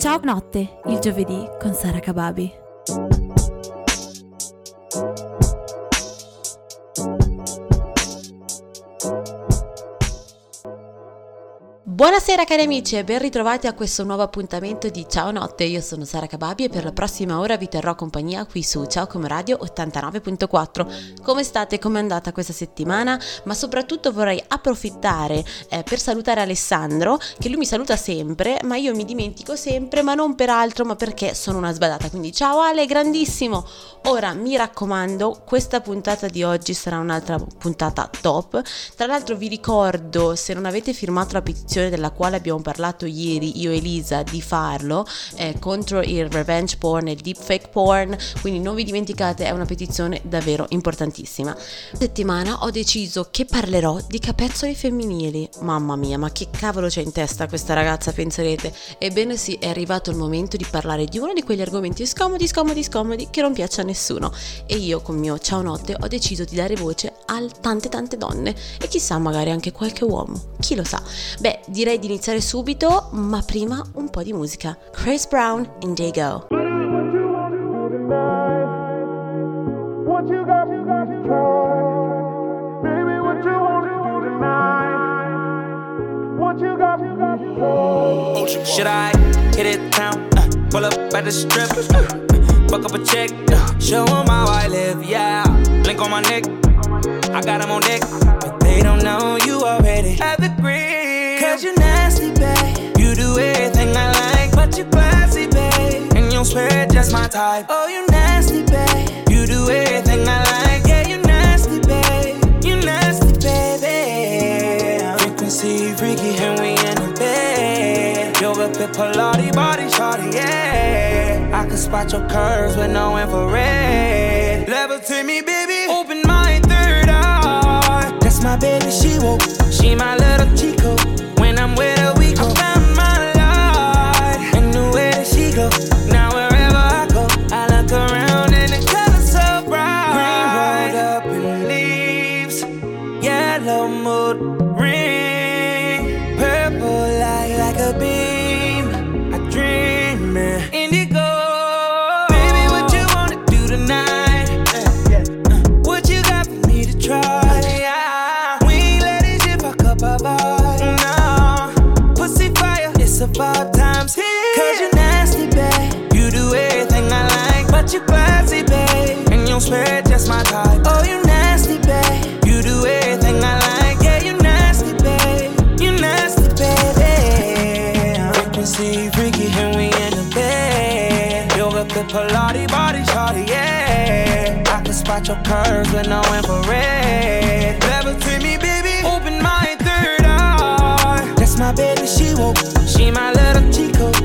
Ciao notte, il giovedì con Sara Kababi. Buonasera cari amici e ben ritrovati a questo nuovo appuntamento di Ciao Notte, io sono Sara Cababi e per la prossima ora vi terrò compagnia qui su Ciao Come Radio 89.4. Come state? Come è andata questa settimana? Ma soprattutto vorrei approfittare eh, per salutare Alessandro, che lui mi saluta sempre, ma io mi dimentico sempre, ma non per altro, ma perché sono una sbadata. Quindi ciao Ale, grandissimo! Ora mi raccomando, questa puntata di oggi sarà un'altra puntata top. Tra l'altro vi ricordo, se non avete firmato la petizione della quale abbiamo parlato ieri io e Elisa di farlo eh, contro il revenge porn e il deepfake porn. Quindi non vi dimenticate è una petizione davvero importantissima. Questa settimana ho deciso che parlerò di capezzoli femminili. Mamma mia ma che cavolo c'è in testa questa ragazza penserete? Ebbene sì è arrivato il momento di parlare di uno di quegli argomenti scomodi scomodi scomodi che non piace a nessuno. E io con mio ciao notte ho deciso di dare voce a tante tante donne e chissà magari anche qualche uomo. Chi lo sa? Beh direi di iniziare subito, ma prima un po' di musica. Chris Brown in Day Go. Should I hit it town? Uh, pull up at the strip, uh, buck up a check, uh, show them how I live, yeah. Blink on my neck, I got them on deck, but they don't know you already the green. Cause you nasty, babe. You do everything I like, but you classy, babe. And you swear just my type. Oh, you nasty, babe. You do everything I like, yeah, you nasty, babe. You nasty, baby. Frequency freaky, and we in the bed. Yoga, fit, Pilates, body, shorty, yeah. I can spot your curves with no infrared. Levitate me, baby. Open my third eye. That's my baby, she woke. She my little chico. Swear just my type. Oh, you nasty, babe. You do everything I like, yeah, you nasty, babe. You nasty, baby. Frequency freaky, and we in the bed. Yoga, fit, Pilates, body, shorty, yeah. I can spot your curves with no infrared. Levitate me, baby. Open my third eye. That's my baby, she woke. She my little chico.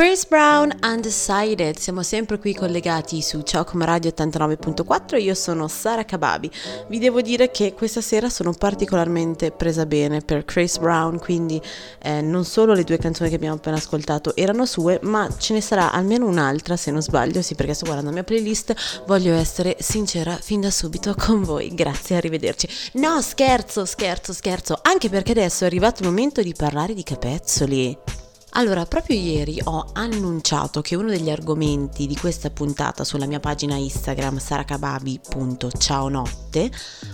Chris Brown Undecided, siamo sempre qui collegati su Ciao Come Radio 89.4, io sono Sara Kababi. Vi devo dire che questa sera sono particolarmente presa bene per Chris Brown, quindi eh, non solo le due canzoni che abbiamo appena ascoltato erano sue, ma ce ne sarà almeno un'altra se non sbaglio, sì perché sto guardando la mia playlist, voglio essere sincera fin da subito con voi, grazie, arrivederci. No, scherzo, scherzo, scherzo, anche perché adesso è arrivato il momento di parlare di capezzoli. Allora, proprio ieri ho annunciato che uno degli argomenti di questa puntata sulla mia pagina Instagram saracababi.ciaonotte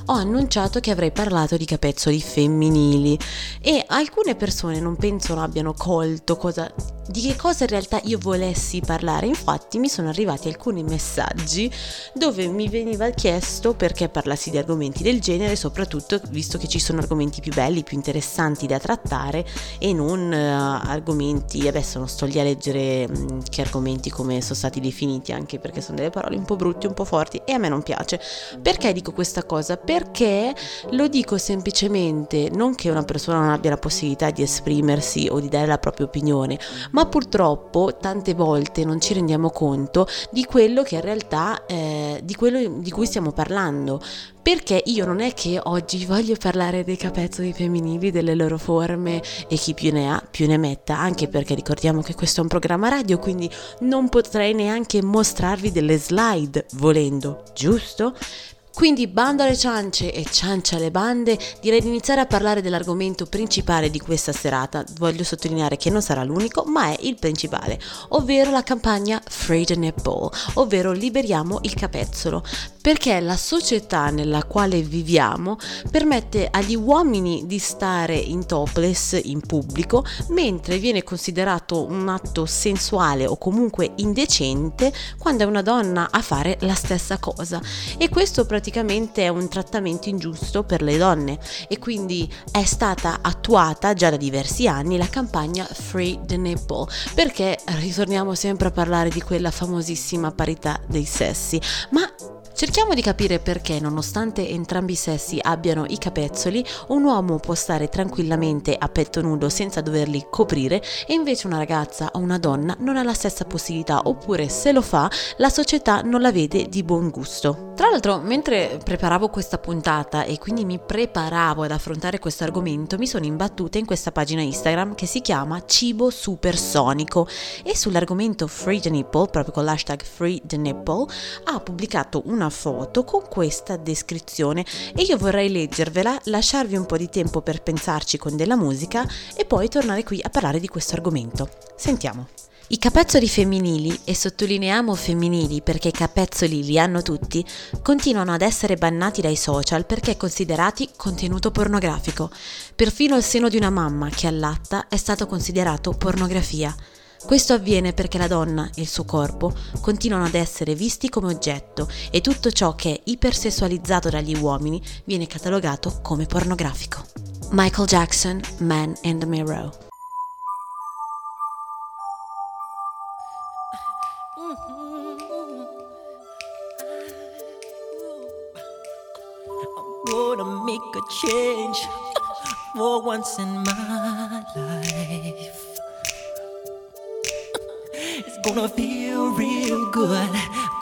ho annunciato che avrei parlato di capezzoli femminili e alcune persone non penso abbiano colto cosa, di che cosa in realtà io volessi parlare. Infatti mi sono arrivati alcuni messaggi dove mi veniva chiesto perché parlassi di argomenti del genere, soprattutto visto che ci sono argomenti più belli, più interessanti da trattare e non eh, argomenti, adesso non sto lì a leggere mh, che argomenti come sono stati definiti, anche perché sono delle parole un po' brutte, un po' forti e a me non piace. Perché dico questa cosa? Perché lo dico semplicemente non che una persona non abbia la possibilità di esprimersi o di dare la propria opinione, ma purtroppo tante volte non ci rendiamo conto di quello che in realtà eh, di quello di cui stiamo parlando perché io non è che oggi voglio parlare dei capezzoli femminili, delle loro forme e chi più ne ha più ne metta, anche perché ricordiamo che questo è un programma radio, quindi non potrei neanche mostrarvi delle slide volendo, giusto? Quindi bando alle ciance e ciancia alle bande, direi di iniziare a parlare dell'argomento principale di questa serata. Voglio sottolineare che non sarà l'unico, ma è il principale, ovvero la campagna Free the Nipple, ovvero liberiamo il capezzolo, perché la società nella quale viviamo permette agli uomini di stare in topless in pubblico, mentre viene considerato un atto sensuale o comunque indecente quando è una donna a fare la stessa cosa. E questo praticamente è un trattamento ingiusto per le donne. E quindi è stata attuata già da diversi anni la campagna Free the Nipple. Perché ritorniamo sempre a parlare di quella famosissima parità dei sessi. Ma Cerchiamo di capire perché, nonostante entrambi i sessi abbiano i capezzoli, un uomo può stare tranquillamente a petto nudo senza doverli coprire e invece una ragazza o una donna non ha la stessa possibilità, oppure se lo fa, la società non la vede di buon gusto. Tra l'altro, mentre preparavo questa puntata e quindi mi preparavo ad affrontare questo argomento, mi sono imbattuta in questa pagina Instagram che si chiama Cibo Supersonico e sull'argomento Free the Nipple, proprio con l'hashtag Free the Nipple, ha pubblicato una foto con questa descrizione e io vorrei leggervela, lasciarvi un po' di tempo per pensarci con della musica e poi tornare qui a parlare di questo argomento. Sentiamo. I capezzoli femminili, e sottolineiamo femminili perché i capezzoli li hanno tutti, continuano ad essere bannati dai social perché considerati contenuto pornografico. Perfino il seno di una mamma che allatta è stato considerato pornografia. Questo avviene perché la donna e il suo corpo continuano ad essere visti come oggetto e tutto ciò che è ipersessualizzato dagli uomini viene catalogato come pornografico. Michael Jackson, Man in the Mirror. make a change for once in my life. Gonna feel real good.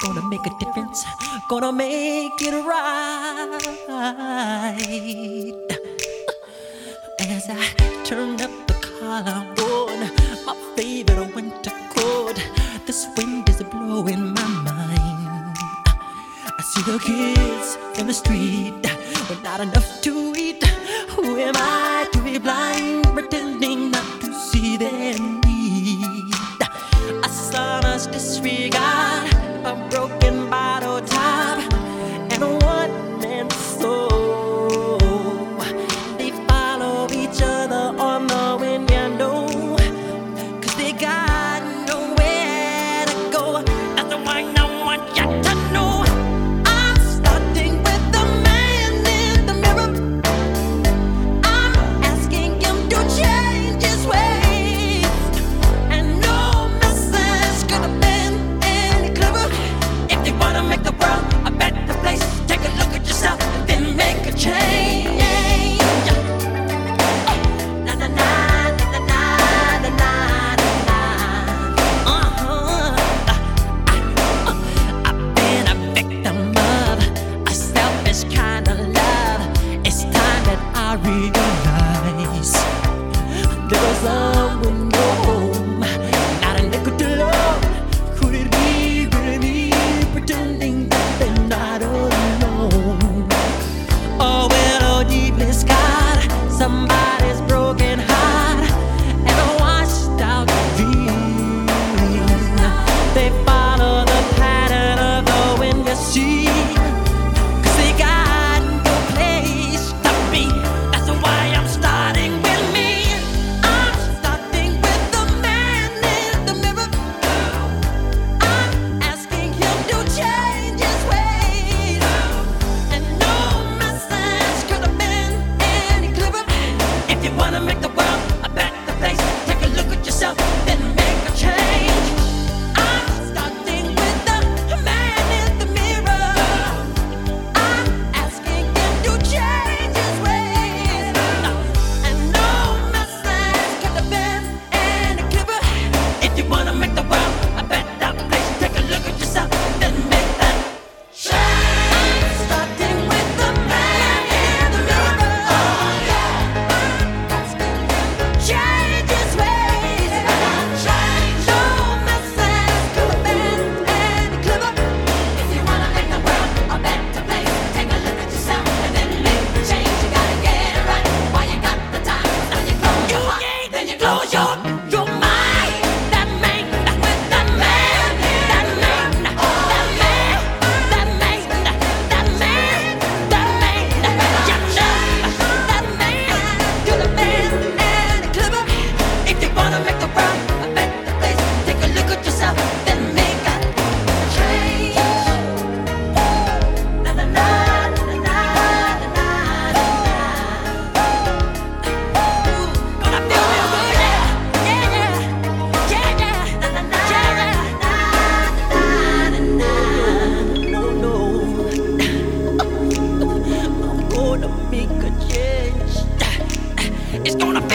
Gonna make a difference. Gonna make it right. As I turn up the collar on my favorite winter coat, this wind is blowing my mind. I see the kids in the street with not enough to eat. Who am I to be blind, pretending not to see them? on us disregard. It's gonna be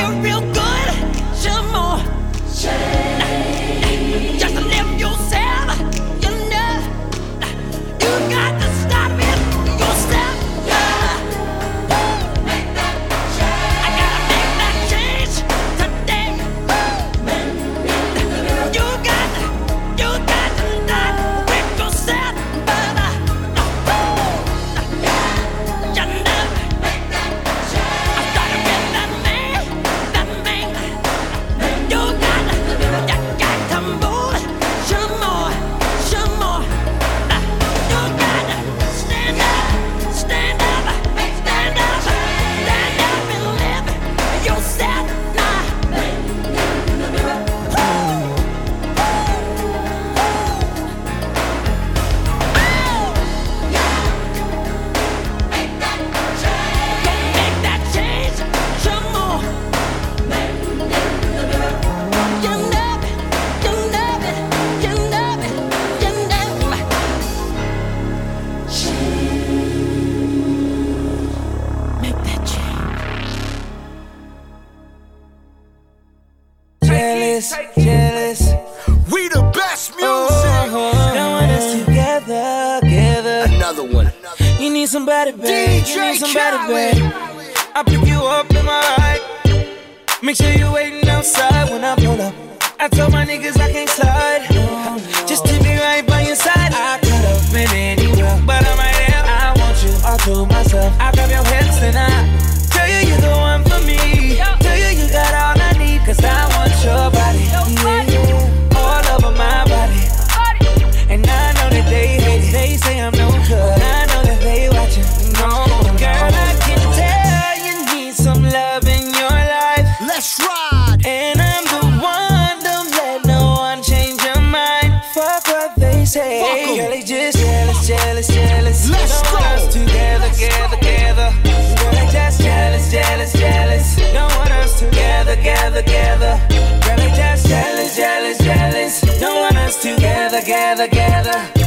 together,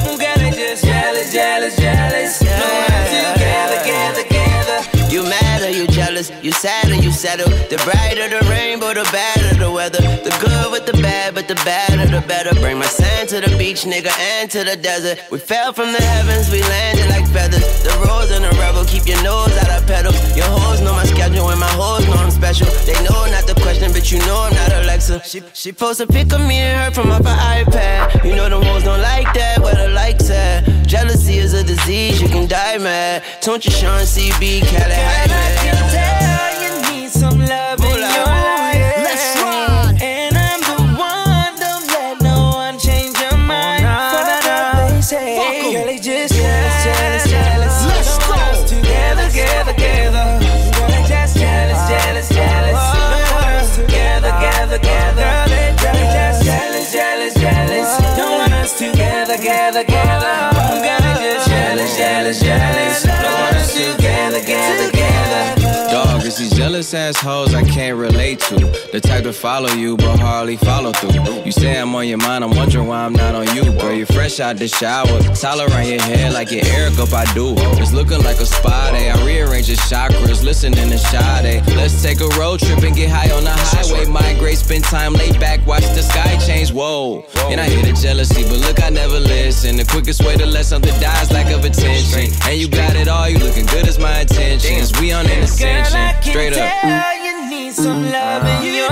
you sad or you settle? The brighter the rainbow, the better the weather. The good with the bad, but the badder the better. Bring my sand to the beach, nigga, and to the desert. We fell from the heavens, we landed like feathers. The rose and the rebel, keep your nose out of pedals. Your hoes know my schedule and my hoes know I'm special. They know not the question, but you know I'm not Alexa. She she post a pic of me and her from up her iPad. You know the hoes don't like that, where the likes at. Jealousy is a disease, you can die mad. Don't you Sean CB, Cali Girl, together, together, just jealous, jealous, jealous. Dog, it's these jealous assholes I can't relate to. The type to follow you, but hardly follow through. You say I'm on your mind, I'm wondering why I'm not on you. Girl, you're fresh out the shower. Towel your head like your Eric up, I do. It's looking like a spa day. I rearrange your chakras, listening to Sade. Let's take a road trip and get high on the highway. Migrate, spend time laid And I hear the jealousy, but look, I never listen. The quickest way to let something die is lack of attention. And you got it all, you looking good as my intentions. We on an Girl, I can Straight up. tell you need some love in your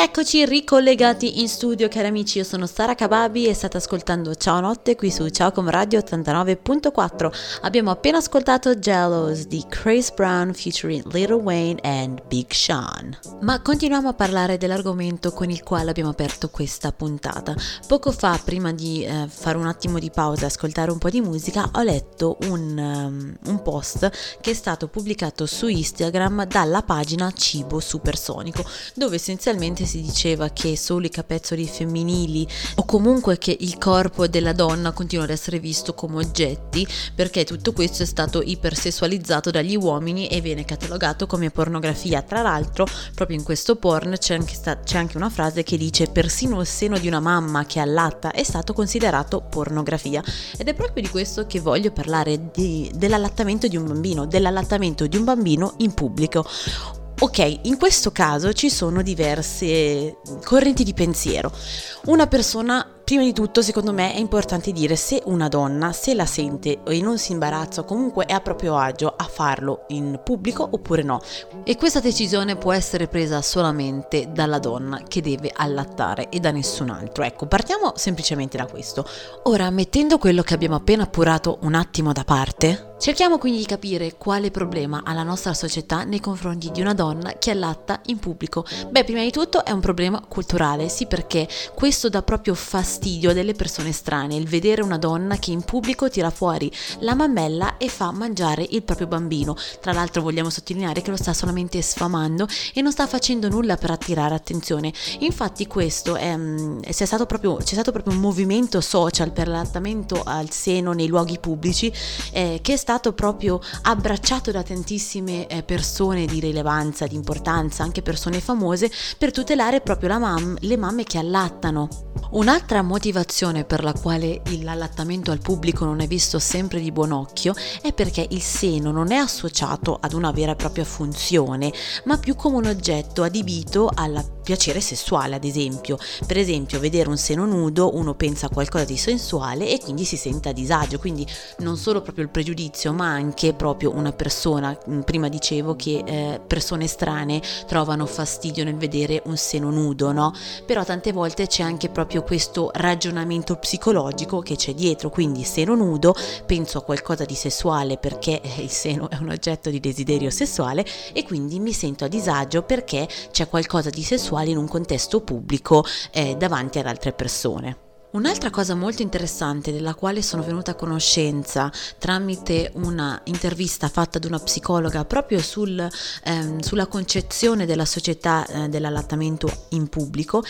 Rieccoci ricollegati in studio cari amici, io sono Sara Kababi e state ascoltando Ciao Notte qui su Ciao Com Radio 89.4. Abbiamo appena ascoltato Jealous di Chris Brown featuring Little Wayne and Big Sean. Ma continuiamo a parlare dell'argomento con il quale abbiamo aperto questa puntata. Poco fa, prima di eh, fare un attimo di pausa e ascoltare un po' di musica, ho letto un, um, un post che è stato pubblicato su Instagram dalla pagina Cibo Supersonico, dove essenzialmente si diceva che solo i capezzoli femminili o comunque che il corpo della donna continua ad essere visto come oggetti perché tutto questo è stato ipersessualizzato dagli uomini e viene catalogato come pornografia. Tra l'altro, proprio in questo porn c'è anche, sta- c'è anche una frase che dice persino il seno di una mamma che allatta è stato considerato pornografia ed è proprio di questo che voglio parlare di, dell'allattamento di un bambino, dell'allattamento di un bambino in pubblico. Ok, in questo caso ci sono diverse correnti di pensiero. Una persona Prima di tutto, secondo me, è importante dire se una donna se la sente e non si imbarazza o comunque è a proprio agio a farlo in pubblico oppure no. E questa decisione può essere presa solamente dalla donna che deve allattare e da nessun altro. Ecco, partiamo semplicemente da questo. Ora, mettendo quello che abbiamo appena appurato un attimo da parte, cerchiamo quindi di capire quale problema ha la nostra società nei confronti di una donna che allatta in pubblico. Beh, prima di tutto è un problema culturale, sì perché questo dà proprio fastidio fastidio delle persone strane il vedere una donna che in pubblico tira fuori la mammella e fa mangiare il proprio bambino. Tra l'altro vogliamo sottolineare che lo sta solamente sfamando e non sta facendo nulla per attirare attenzione. Infatti questo è, mm, c'è, stato proprio, c'è stato proprio un movimento social per l'allattamento al seno nei luoghi pubblici eh, che è stato proprio abbracciato da tantissime eh, persone di rilevanza, di importanza, anche persone famose per tutelare proprio mam- le mamme che allattano. Un'altra motivazione per la quale l'allattamento al pubblico non è visto sempre di buon occhio è perché il seno non è associato ad una vera e propria funzione, ma più come un oggetto adibito al piacere sessuale, ad esempio. Per esempio, vedere un seno nudo, uno pensa a qualcosa di sensuale e quindi si sente a disagio, quindi non solo proprio il pregiudizio, ma anche proprio una persona, mm, prima dicevo che eh, persone strane trovano fastidio nel vedere un seno nudo, no? Però tante volte c'è anche proprio questo ragionamento psicologico che c'è dietro, quindi seno nudo, penso a qualcosa di sessuale perché eh, il seno è un oggetto di desiderio sessuale e quindi mi sento a disagio perché c'è qualcosa di sessuale in un contesto pubblico eh, davanti ad altre persone. Un'altra cosa molto interessante della quale sono venuta a conoscenza tramite una intervista fatta ad una psicologa proprio sul, ehm, sulla concezione della società eh, dell'allattamento in pubblico,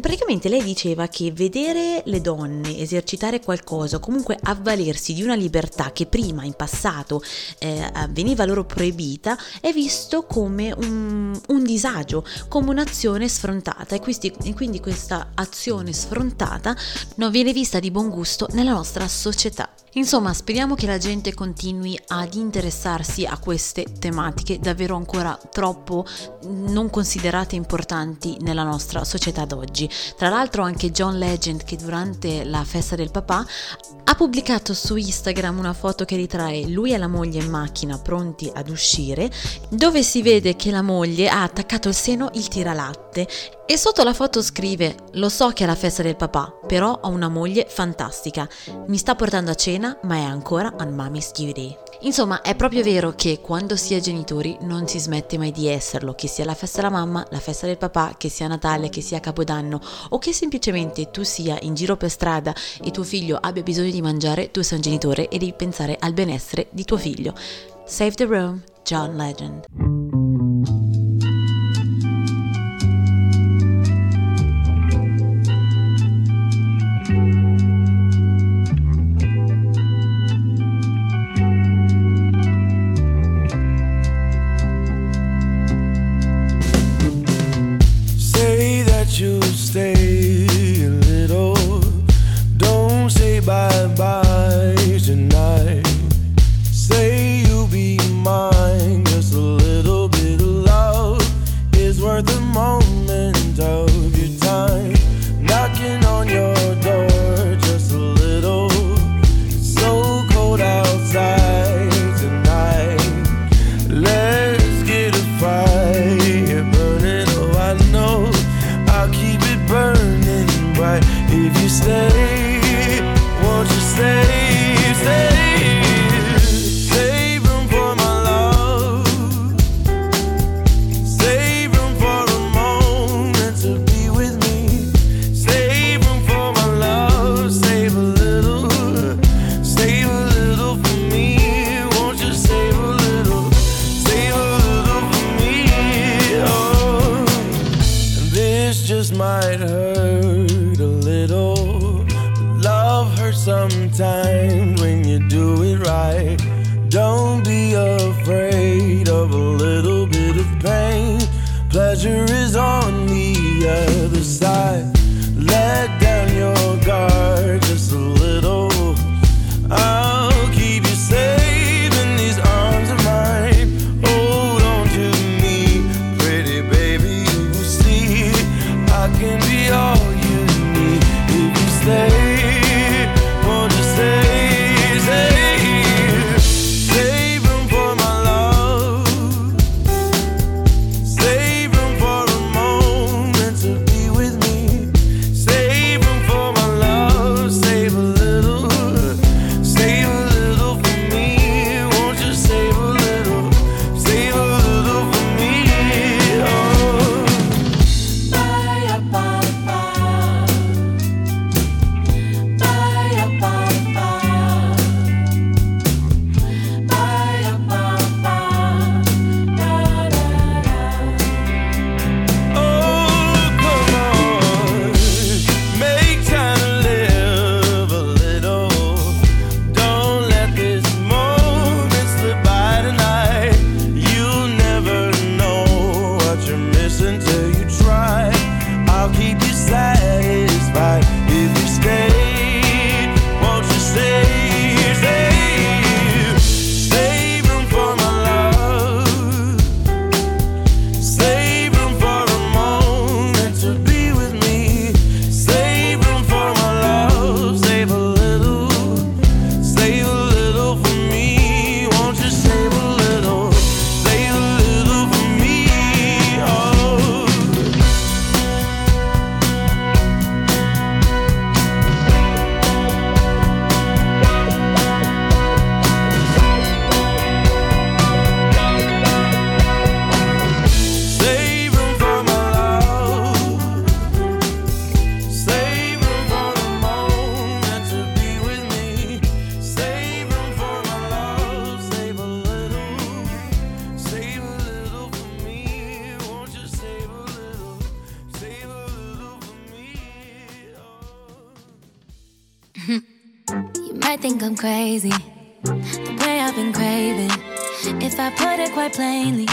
praticamente lei diceva che vedere le donne esercitare qualcosa comunque avvalersi di una libertà che prima in passato eh, veniva loro proibita è visto come un, un disagio, come un'azione sfrontata. E quindi, e quindi questa azione sfrontata non viene vista di buon gusto nella nostra società. Insomma, speriamo che la gente continui ad interessarsi a queste tematiche davvero ancora troppo non considerate importanti nella nostra società d'oggi. Tra l'altro anche John Legend che durante la festa del papà ha pubblicato su Instagram una foto che ritrae lui e la moglie in macchina pronti ad uscire, dove si vede che la moglie ha attaccato al seno il tiralatte e sotto la foto scrive Lo so che è la festa del papà, però ho una moglie fantastica. Mi sta portando a cena, ma è ancora on mommy's duty. Insomma, è proprio vero che quando si è genitori non si smette mai di esserlo, che sia la festa della mamma, la festa del papà, che sia Natale, che sia Capodanno o che semplicemente tu sia in giro per strada e tuo figlio abbia bisogno di mangiare, tu sei un genitore e devi pensare al benessere di tuo figlio. Save the room, John Legend. treasure crazy, the way I've been craving. If I put it quite plainly,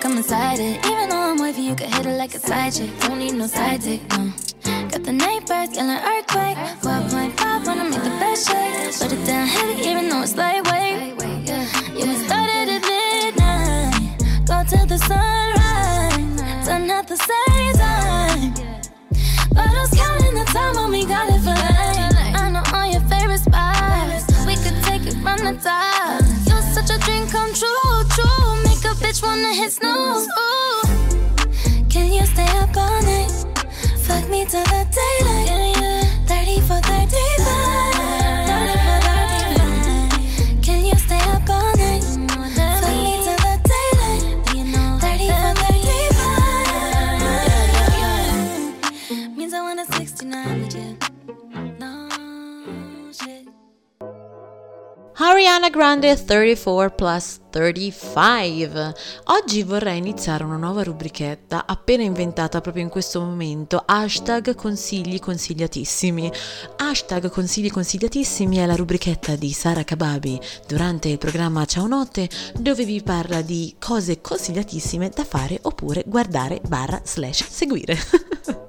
come inside it. Even though I'm with you, you can hit it like a side chick. Don't need no side dick, no. Got the night birds, an earthquake. 12.5 wanna make the best shake. Put it down heavy, even though it's lightweight. wanna hit snooze. Ooh. Can you stay up all night? Fuck me till the daylight. Ariana Grande 34 plus 35. Oggi vorrei iniziare una nuova rubrichetta appena inventata proprio in questo momento, hashtag consigli consigliatissimi. Hashtag consigli consigliatissimi è la rubrichetta di Sara Kababi durante il programma Ciao Notte dove vi parla di cose consigliatissime da fare oppure guardare barra slash seguire.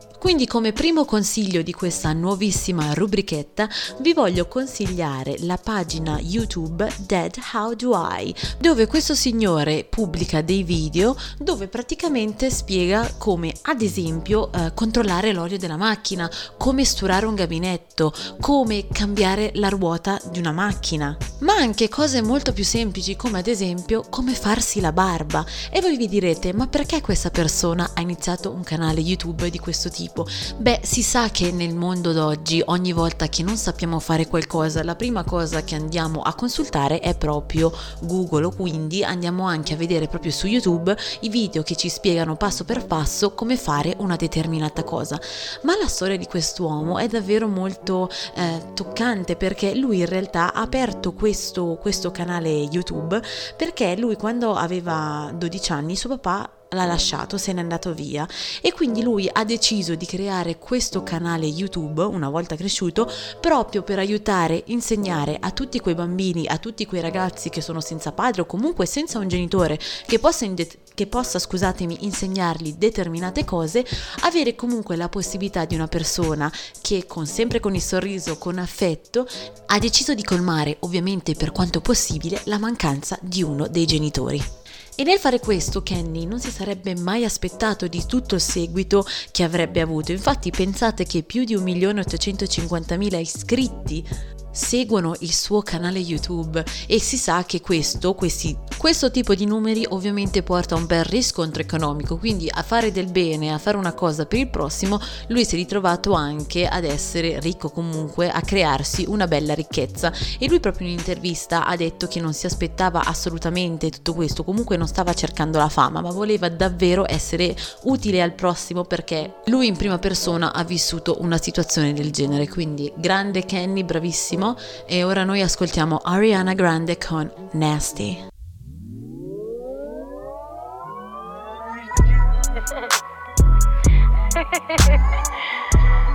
Quindi come primo consiglio di questa nuovissima rubrichetta vi voglio consigliare la pagina YouTube Dead How Do I, dove questo signore pubblica dei video dove praticamente spiega come ad esempio eh, controllare l'olio della macchina, come sturare un gabinetto, come cambiare la ruota di una macchina, ma anche cose molto più semplici come ad esempio come farsi la barba. E voi vi direte ma perché questa persona ha iniziato un canale YouTube di questo tipo? Tipo? Beh, si sa che nel mondo d'oggi ogni volta che non sappiamo fare qualcosa, la prima cosa che andiamo a consultare è proprio Google, quindi andiamo anche a vedere proprio su YouTube i video che ci spiegano passo per passo come fare una determinata cosa. Ma la storia di quest'uomo è davvero molto eh, toccante perché lui in realtà ha aperto questo, questo canale YouTube perché lui quando aveva 12 anni suo papà l'ha lasciato, se n'è andato via e quindi lui ha deciso di creare questo canale YouTube una volta cresciuto proprio per aiutare, insegnare a tutti quei bambini, a tutti quei ragazzi che sono senza padre o comunque senza un genitore che possa, che possa scusatemi, insegnargli determinate cose, avere comunque la possibilità di una persona che con sempre con il sorriso, con affetto, ha deciso di colmare ovviamente per quanto possibile la mancanza di uno dei genitori. E nel fare questo Kenny non si sarebbe mai aspettato di tutto il seguito che avrebbe avuto. Infatti pensate che più di 1.850.000 iscritti seguono il suo canale YouTube e si sa che questo, questi, questo tipo di numeri ovviamente porta a un bel riscontro economico, quindi a fare del bene, a fare una cosa per il prossimo, lui si è ritrovato anche ad essere ricco comunque, a crearsi una bella ricchezza. E lui proprio in un'intervista ha detto che non si aspettava assolutamente tutto questo, comunque non stava cercando la fama, ma voleva davvero essere utile al prossimo perché lui in prima persona ha vissuto una situazione del genere, quindi grande Kenny, bravissimo benissimo e ora noi ascoltiamo Ariana Grande con Nasty.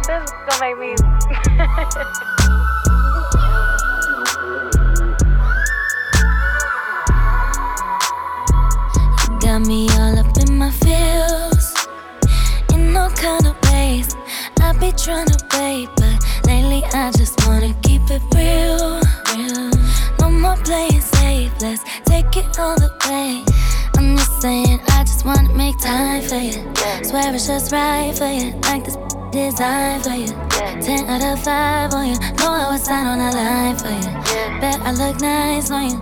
this is gonna make me Got me all up in my feels in all kind of ways. I be trying to wait, but lately I just wanna it real. No more playing safe, let's take it all the way. I'm just saying, I just wanna make time for you. Swear it's just right for you, like this design for you. 10 out of 5 on you, know I was sign on the line for you. Bet I look nice on you,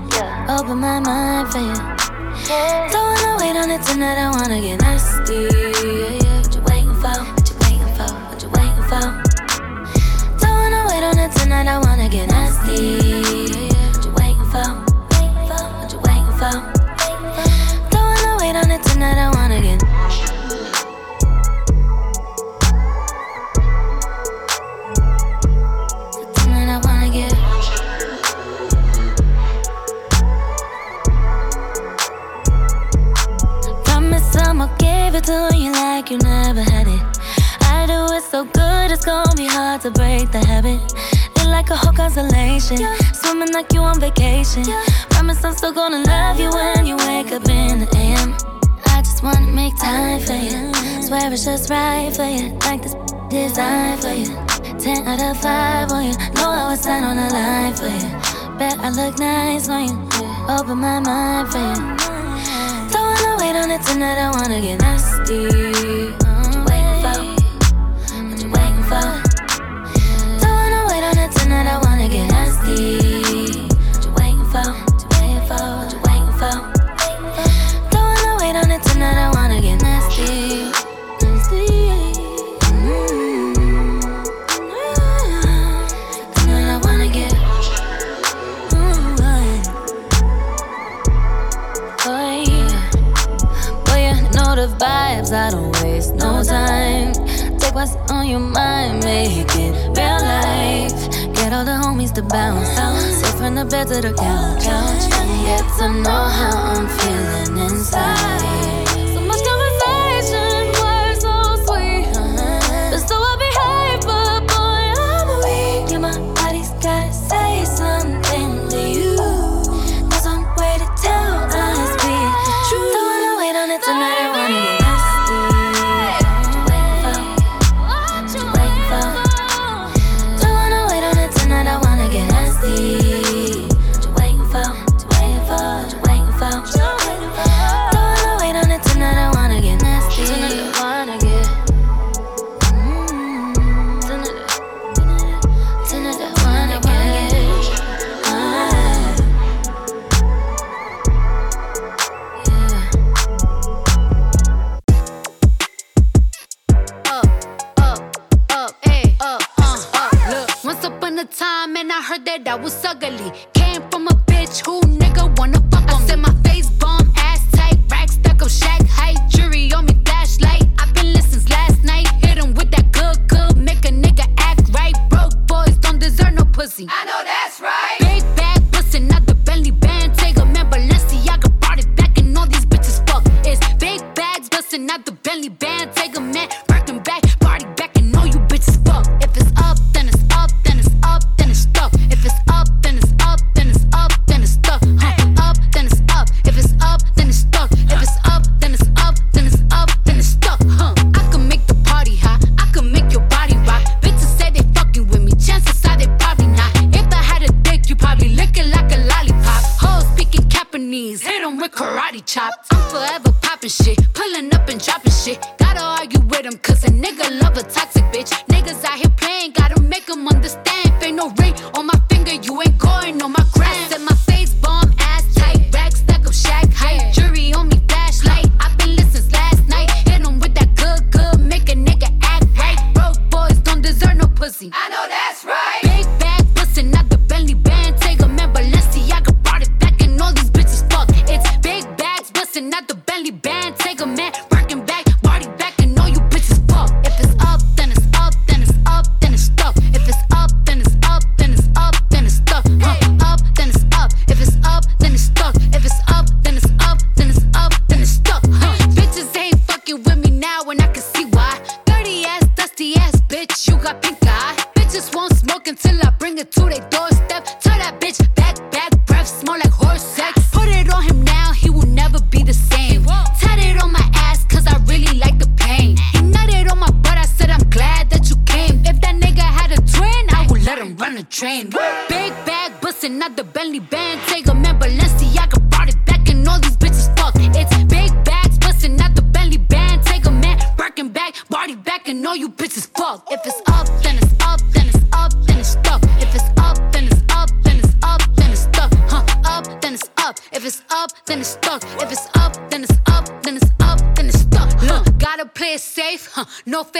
open my mind for you. Don't wanna wait on it tonight, I wanna get nasty. What you waiting for? What you waiting for? What you waiting for? Tonight, I wanna get nasty. What you waiting for? What you waiting for? Don't wanna wait on it tonight, I wanna get. Tonight I wanna get. Promise I'ma give it to you like you never had it. I do it so good, it's gonna be hard to break the habit. Like a whole constellation, swimming like you on vacation. Promise I'm still gonna love you when you wake up in the AM. I just wanna make time for you. Swear it's just right for you, like this design for you. 10 out of 5 on you, know I was sign on the line for you. Bet I look nice on you, open my mind for you. Don't wanna wait on it tonight, I wanna get nasty. on the bed to the couch. You get to know how I'm feeling inside.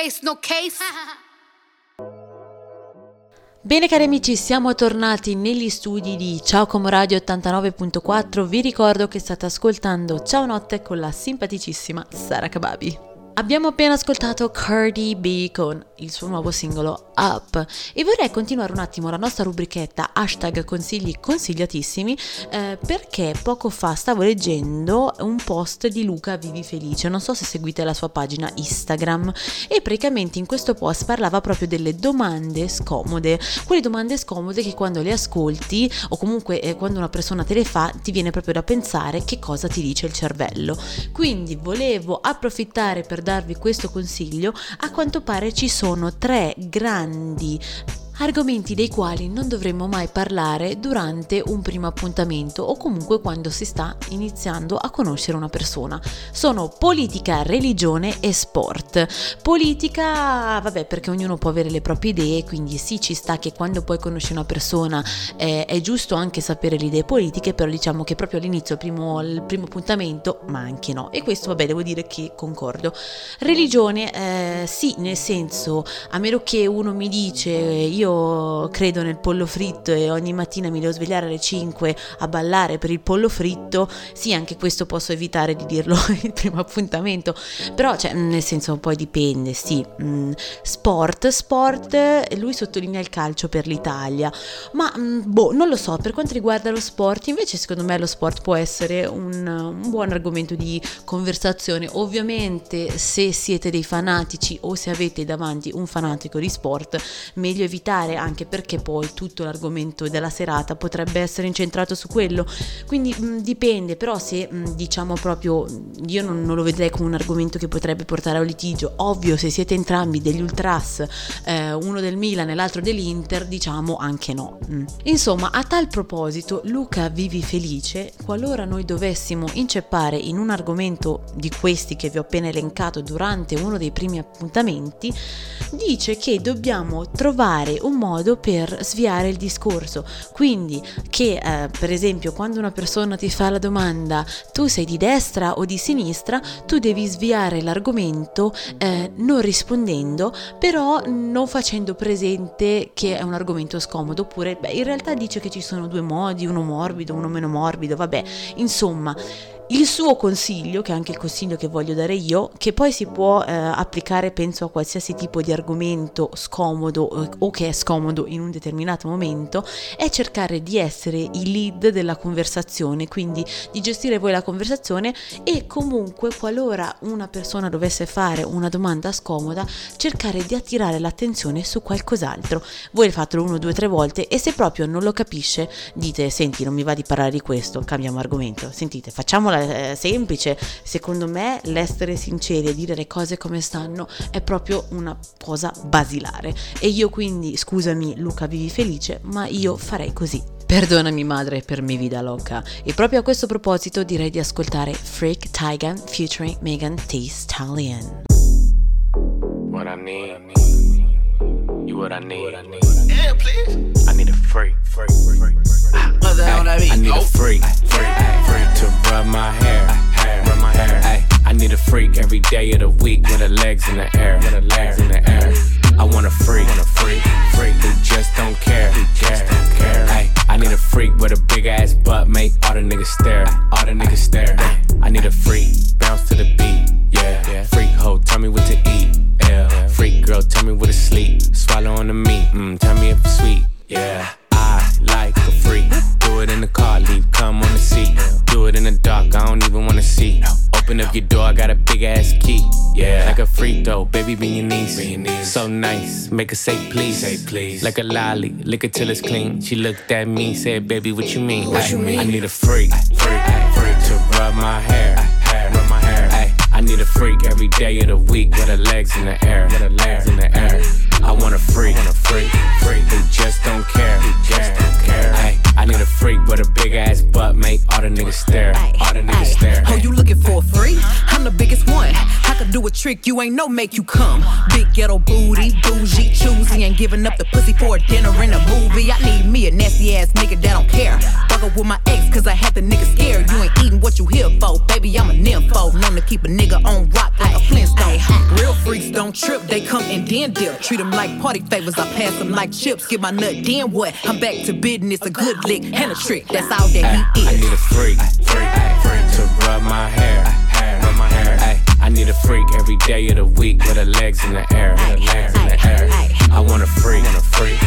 case, no case. Bene cari amici, siamo tornati negli studi di Ciao Como Radio 89.4. Vi ricordo che state ascoltando Ciao Notte con la simpaticissima Sara Kababi. Abbiamo appena ascoltato Cardi B con il suo nuovo singolo Up. E vorrei continuare un attimo la nostra rubrichetta hashtag consigli consigliatissimi eh, perché poco fa stavo leggendo un post di Luca Vivi Felice, non so se seguite la sua pagina Instagram. E praticamente in questo post parlava proprio delle domande scomode, quelle domande scomode che quando le ascolti o comunque eh, quando una persona te le fa ti viene proprio da pensare che cosa ti dice il cervello. Quindi volevo approfittare per darvi questo consiglio, a quanto pare ci sono tre grandi argomenti dei quali non dovremmo mai parlare durante un primo appuntamento o comunque quando si sta iniziando a conoscere una persona. Sono politica, religione e sport. Politica, vabbè, perché ognuno può avere le proprie idee, quindi sì, ci sta che quando poi conosci una persona eh, è giusto anche sapere le idee politiche, però diciamo che proprio all'inizio, primo, il primo appuntamento, ma anche no. E questo, vabbè, devo dire che concordo. Religione, eh, sì, nel senso, a meno che uno mi dice io io credo nel pollo fritto e ogni mattina mi devo svegliare alle 5 a ballare per il pollo fritto, sì, anche questo posso evitare di dirlo il primo appuntamento, però cioè, nel senso poi dipende, sì. Mm, sport, sport, lui sottolinea il calcio per l'Italia, ma mm, boh, non lo so, per quanto riguarda lo sport, invece secondo me lo sport può essere un, un buon argomento di conversazione. Ovviamente se siete dei fanatici o se avete davanti un fanatico di sport, meglio evitare anche perché poi tutto l'argomento della serata potrebbe essere incentrato su quello. Quindi mh, dipende, però se mh, diciamo proprio io non, non, lo vedrei come un argomento che potrebbe portare a un litigio. Ovvio, se siete entrambi degli ultras, eh, uno del Milan e l'altro dell'Inter, diciamo anche no. Mm. Insomma, a tal proposito, Luca vivi felice, qualora noi dovessimo inceppare in un argomento di questi che vi ho appena elencato durante uno dei primi appuntamenti, dice che dobbiamo trovare un modo per sviare il discorso. Quindi che eh, per esempio quando una persona ti fa la domanda tu sei di destra o di sinistra, tu devi sviare l'argomento eh, non rispondendo, però non facendo presente che è un argomento scomodo, oppure beh, in realtà dice che ci sono due modi, uno morbido, uno meno morbido, vabbè, insomma il suo consiglio, che è anche il consiglio che voglio dare io, che poi si può eh, applicare penso a qualsiasi tipo di argomento scomodo eh, o che è scomodo in un determinato momento, è cercare di essere il lead della conversazione, quindi di gestire voi la conversazione e comunque qualora una persona dovesse fare una domanda scomoda, cercare di attirare l'attenzione su qualcos'altro. Voi fatelo uno, due, tre volte e se proprio non lo capisce, dite senti non mi va di parlare di questo, cambiamo argomento, sentite facciamo parola eh, semplice, secondo me l'essere sinceri e dire le cose come stanno è proprio una cosa basilare. E io quindi, scusami Luca, vivi felice, ma io farei così. Perdonami madre per mi vida loca. E proprio a questo proposito direi di ascoltare Freak Tigan featuring Megan Thee Stallion. What I need, you what I need. Yeah, please. I need a freak. freak, freak, freak. Ah, I, I need a freak, freak, freak to rub my hair, rub my hair. Ay, I need a freak every day of the week with her legs in the air, with her legs in the air. I want a freak, want a freak, freak who just don't care, who just don't care. Ay, I need a freak with a big ass butt, make all the niggas stare, all the niggas stare. I need a freak, bounce to the beat, yeah. yeah. Freak hoe, tell me what to eat, yeah. Freak girl, tell me what to sleep, swallow on the meat, mm, tell me if it's sweet, yeah. I like a freak. Do it in the car, leave come on the seat. Do it in the dark, I don't even wanna see. Open up your door, I got a big ass key. Yeah, like a freak though, baby, be your niece. Be your niece. So nice, make her say please. Say please. Like a lolly, lick it till it's clean. She looked at me, said, baby, what you mean? What you mean? I need a freak, freak, freak to rub my hair. Rub my I need a freak every day of the week with her legs in the air. With her legs in the air. I want a freak, want a freak, freak who just don't care. Who just don't care. Ay, I need a freak with a big ass butt, make all the niggas stare. All the niggas stare. Oh, you looking for a freak? I'm the biggest one. I could do a trick you ain't no make you come. Big ghetto booty, bougie, choosy, ain't giving up the pussy for a dinner and a movie. I need me a nasty ass nigga that don't care. Fuck up with my ex, cause I had the nigga scared. You ain't eating what you here for, baby. I'm a nympho. Known to keep a nigga on rock like a Flintstone. Real freaks don't trip, they come and then dip. Treat them like party favors, I pass them like chips. Get my nut, then what? I'm back to business, a good lick and a trick. That's all that he is. I need a freak, freak, freak to rub my hair, rub my hair. I need a freak every day of the week with her legs in the air, with her legs in the air. I want a freak, want a freak,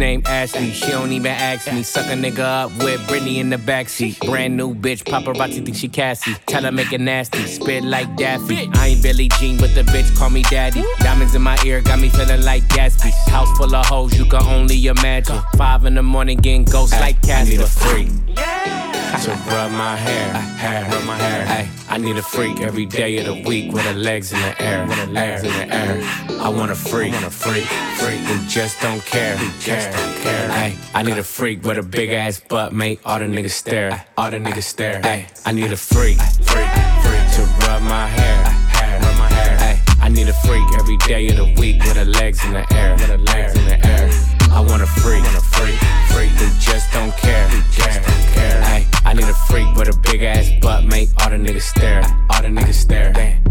named Ashley, she don't even ask me. Suck a nigga up with Britney in the backseat. Brand new bitch, paparazzi think she Cassie. Tell her make it nasty, spit like Daffy. I ain't Billie Jean, but the bitch call me daddy. Diamonds in my ear got me feeling like Gatsby. House full of hoes, you can only imagine. Five in the morning getting ghosts like Casper. I need a freak. To rub my hair, hair, rub my hair. Ay, I need a freak every day of the week with her legs in the air, with her legs in the air. I want a freak, want a freak, freak who just don't care, who just don't care. Ay, I need a freak with a big ass butt, make all the niggas stare, all the niggas stare. Ay, I need a freak, freak, freak to rub my hair, hair, rub my hair. Ay, I need a freak every day of the week with her legs in the air, with her legs in the air. I want a freak, freak, freak who just don't care, who just don't care. Ay, I need a freak with a big ass butt, make all the niggas stare. All the niggas stare. Damn.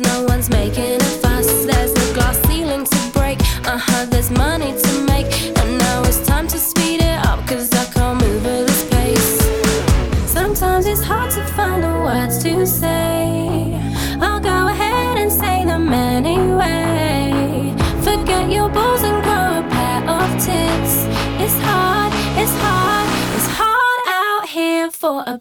No one's making a fuss. There's a glass ceiling to break, uh huh, there's money to make. And now it's time to speed it up, cause I can't move this pace. Sometimes it's hard to find the words to say. I'll go ahead and say them anyway. Forget your balls and grow a pair of tits. It's hard, it's hard, it's hard out here for a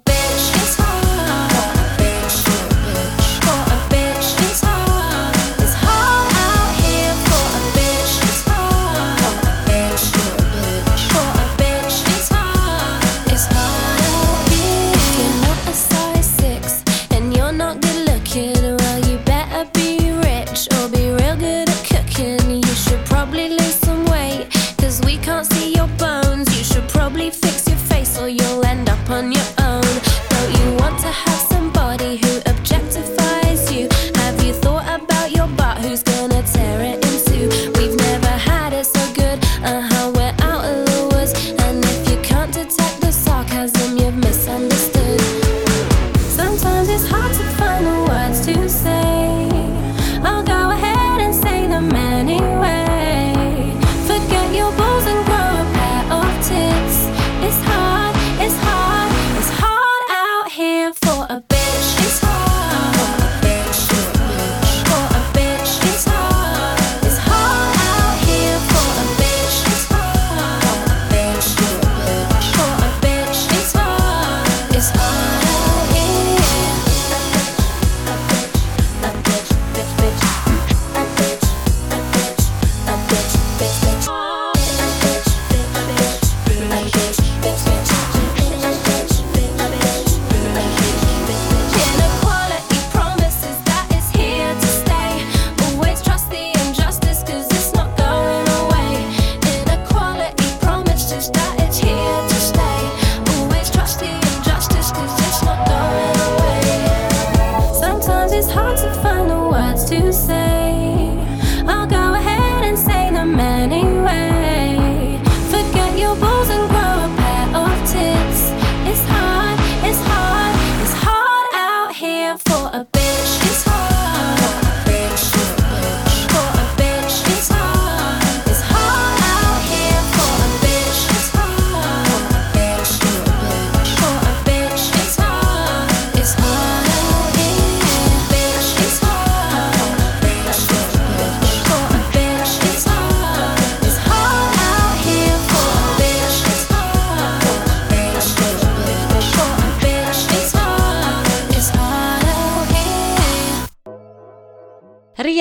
hard to find the words to say.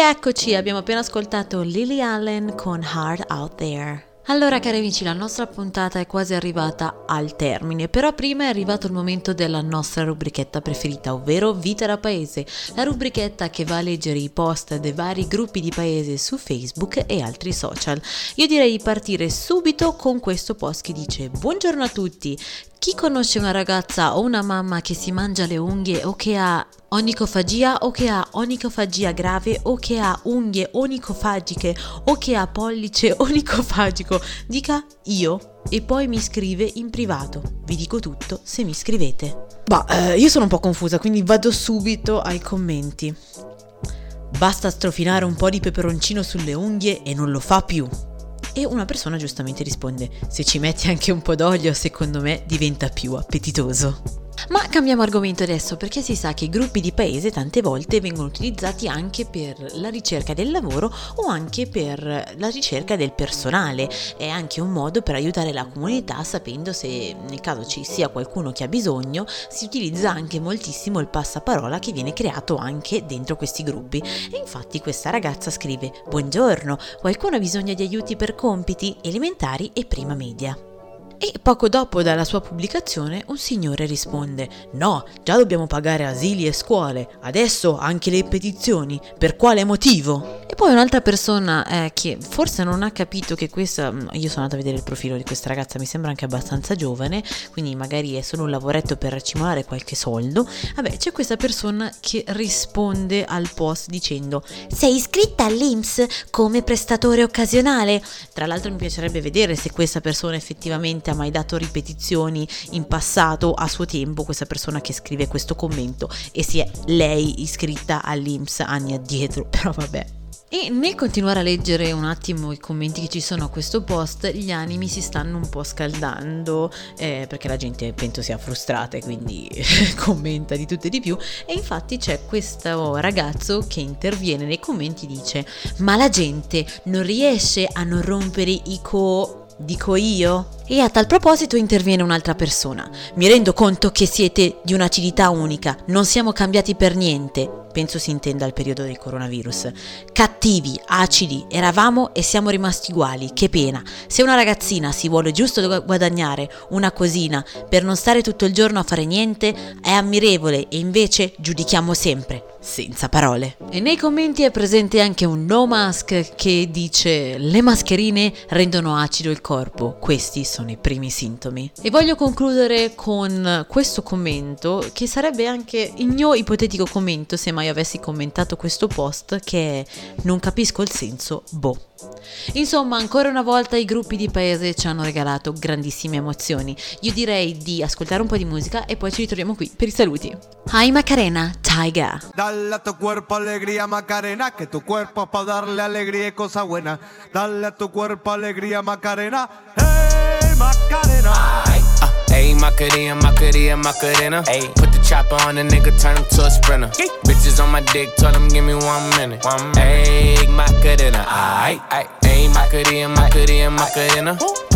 Rieccoci, abbiamo appena ascoltato Lily Allen con Hard Out There. Allora cari amici, la nostra puntata è quasi arrivata al termine, però prima è arrivato il momento della nostra rubrichetta preferita, ovvero Vita da Paese, la rubrichetta che va a leggere i post dei vari gruppi di paese su Facebook e altri social. Io direi di partire subito con questo post che dice Buongiorno a tutti, chi conosce una ragazza o una mamma che si mangia le unghie o che ha onicofagia o che ha onicofagia grave o che ha unghie onicofagiche o che ha pollice onicofagico, dica io e poi mi scrive in privato. Vi dico tutto se mi scrivete. Bah, eh, io sono un po' confusa, quindi vado subito ai commenti. Basta strofinare un po' di peperoncino sulle unghie e non lo fa più. E una persona giustamente risponde: Se ci metti anche un po' d'olio, secondo me diventa più appetitoso. Ma cambiamo argomento adesso perché si sa che i gruppi di paese tante volte vengono utilizzati anche per la ricerca del lavoro o anche per la ricerca del personale. È anche un modo per aiutare la comunità sapendo se nel caso ci sia qualcuno che ha bisogno, si utilizza anche moltissimo il passaparola che viene creato anche dentro questi gruppi. E infatti questa ragazza scrive: Buongiorno, qualcuno ha bisogno di aiuti per compiti elementari e prima media. E poco dopo dalla sua pubblicazione un signore risponde No, già dobbiamo pagare asili e scuole, adesso anche le petizioni, per quale motivo? E poi un'altra persona eh, che forse non ha capito che questa, mm, io sono andata a vedere il profilo di questa ragazza, mi sembra anche abbastanza giovane, quindi magari è solo un lavoretto per racimolare qualche soldo, vabbè c'è questa persona che risponde al post dicendo Sei iscritta all'Inps come prestatore occasionale? Tra l'altro mi piacerebbe vedere se questa persona effettivamente ha mai dato ripetizioni in passato a suo tempo, questa persona che scrive questo commento e si è lei iscritta all'Inps anni addietro, però vabbè. E nel continuare a leggere un attimo i commenti che ci sono a questo post, gli animi si stanno un po' scaldando eh, perché la gente penso sia frustrata e quindi commenta di tutto e di più. E infatti c'è questo ragazzo che interviene nei commenti e dice: Ma la gente non riesce a non rompere i co. Dico io? E a tal proposito interviene un'altra persona. Mi rendo conto che siete di un'acidità unica, non siamo cambiati per niente. Penso si intenda il periodo del coronavirus. Cattivi, acidi, eravamo e siamo rimasti uguali, che pena. Se una ragazzina si vuole giusto gu- guadagnare una cosina per non stare tutto il giorno a fare niente, è ammirevole e invece giudichiamo sempre, senza parole. E nei commenti è presente anche un no mask che dice le mascherine rendono acido il corpo, questi sono i primi sintomi. E voglio concludere con questo commento che sarebbe anche il mio ipotetico commento se mai avessi commentato questo post che è non capisco il senso, boh. Insomma, ancora una volta i gruppi di paese ci hanno regalato grandissime emozioni. Io direi di ascoltare un po' di musica e poi ci ritroviamo qui per i saluti. Hi Macarena, Taiga. Dale a tu cuerpo alegría Macarena, que tu cuerpo es para darle alegría y cosa buena. Dale a tu cuerpo alegría Macarena, hey Macarena. Ayy, Macarena, Macarena, Macarena. Ayy, put the chopper on a nigga, turn him to a sprinter. Bitches on my dick, tell him give me one minute. One Ayy, Macarena, aight. Ayy, Macarena, Macarena, Macarena. The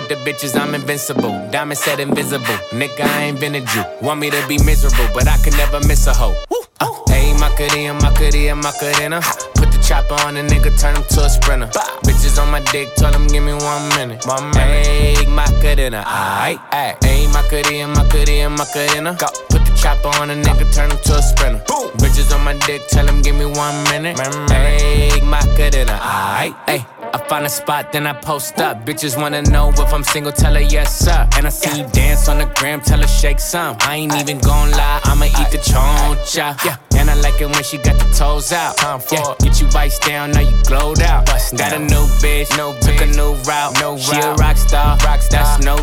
the bitches, I'm invincible. Diamond said invisible. Nigga, I ain't been a Jew. Want me to be miserable, but I can never miss a hoe. Uh, Ayy, Macarena, Macarena, Macarena. Put the chopper on a nigga, turn him to a sprinter. Bitches on my dick, tell him give me one minute. Minute. Ayy, Macarena, uh, aight, aight. Ayy, Macarena, Macarena, Macarena. Put the chopper on a nigga, turn him to a sprinter. Bitches on my dick, tell him give me one minute. My Ayy, Macarena, uh, aight, ayy. I find a spot, then I post up. Bitches wanna know if I'm single, tell her yes, sir. And I see you dance on the gram, tell her shake some. I ain't even gon' lie, I'ma eat the choncha. Yeah. And I like it when she got the toes out. Time for yeah. Get you vice down, now you glowed out. Got a new bitch, no took a new route. No she a rock star, rock star. That's. No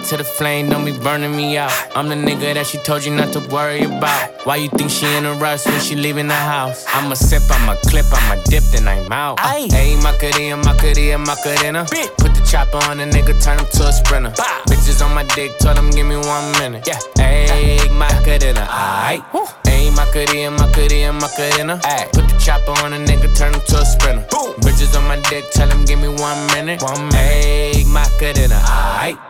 doubt. I'm a fire to the flame, don't be burning me out. I'm the nigga that she told you not to worry about. Why you think she in a rush when she leaving the house? I'ma sip, I'ma clip, I'ma dip, then I'm out. Ayy, Macarena, Macarena, Macarena. Put the chopper on a nigga, turn him to a sprinter. Bitches on my dick, tell him give me one minute. Yeah. Ayy, Macarena, aight. Ayy, Macarena, Macarena, Macarena. Ayy. Put the chopper on a nigga, turn him to a sprinter. Bitches on my dick, tell him give me one minute. One minute. Ayy, Macarena, aight.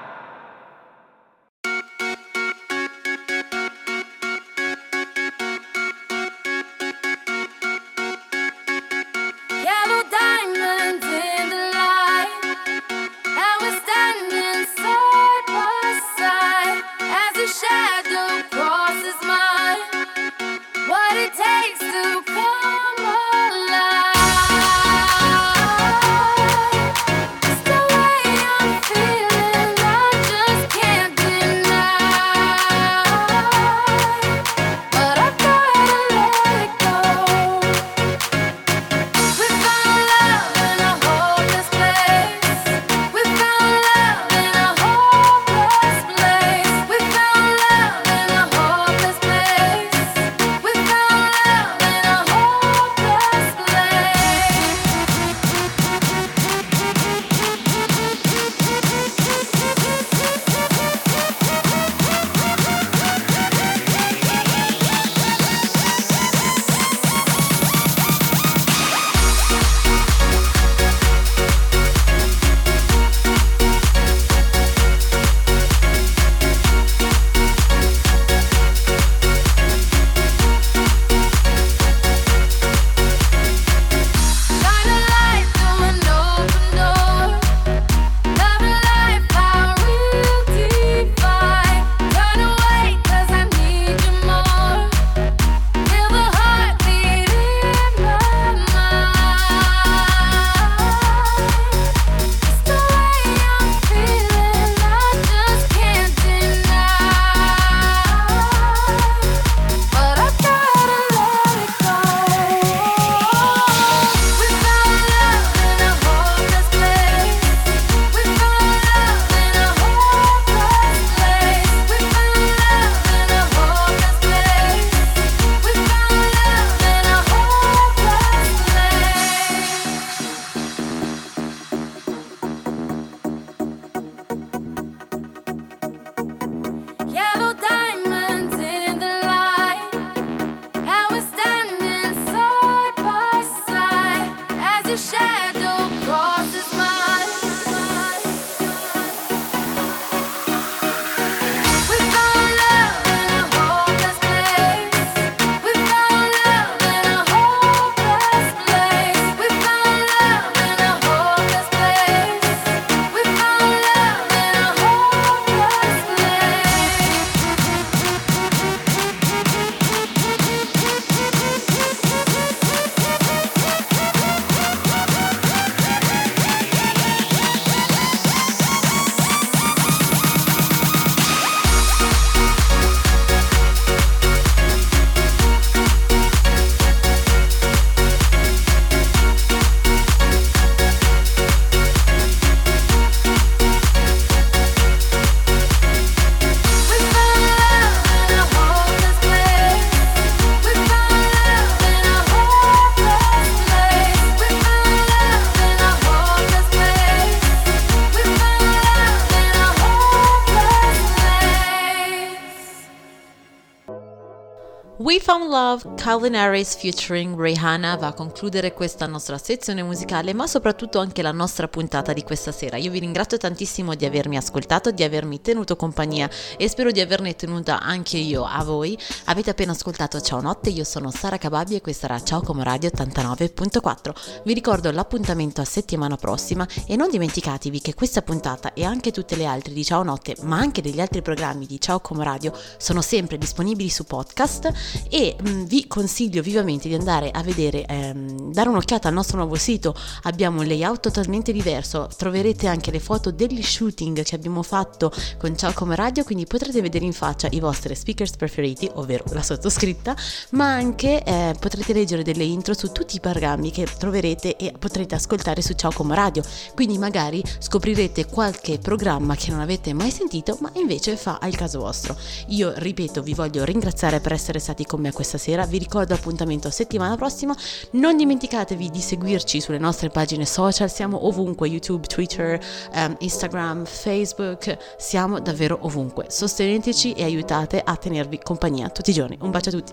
Found Love, Calvin Harris featuring Rihanna va a concludere questa nostra sezione musicale, ma soprattutto anche la nostra puntata di questa sera. Io vi ringrazio tantissimo di avermi ascoltato, di avermi tenuto compagnia e spero di averne tenuta anche io a voi. Avete appena ascoltato Ciao Notte, io sono Sara Cababi e questa era Ciao Como Radio 89.4. Vi ricordo l'appuntamento a settimana prossima e non dimenticatevi che questa puntata e anche tutte le altre di Ciao Notte, ma anche degli altri programmi di Ciao Como Radio sono sempre disponibili su podcast e mh, mm, vi consiglio vivamente di andare a vedere, ehm, dare un'occhiata al nostro nuovo sito, abbiamo un layout totalmente diverso, troverete anche le foto degli shooting che abbiamo fatto con Ciao Come Radio, quindi potrete vedere in faccia i vostri speakers preferiti, ovvero la sottoscritta, ma anche eh, potrete leggere delle intro su tutti i programmi che troverete e potrete ascoltare su Ciao Come Radio, quindi magari scoprirete qualche programma che non avete mai sentito, ma invece fa al caso vostro. Io ripeto, vi voglio ringraziare per essere stati con me questa sera. Vi ricordo appuntamento settimana prossima. Non dimenticatevi di seguirci sulle nostre pagine social, siamo ovunque, YouTube, Twitter, um, Instagram, Facebook, siamo davvero ovunque. Sosteneteci e aiutate a tenervi compagnia tutti i giorni. Un bacio a tutti.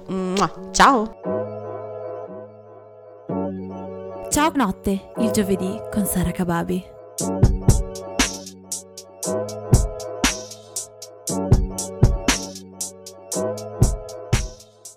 Ciao! Ciao notte, il giovedì con Sara Kababi.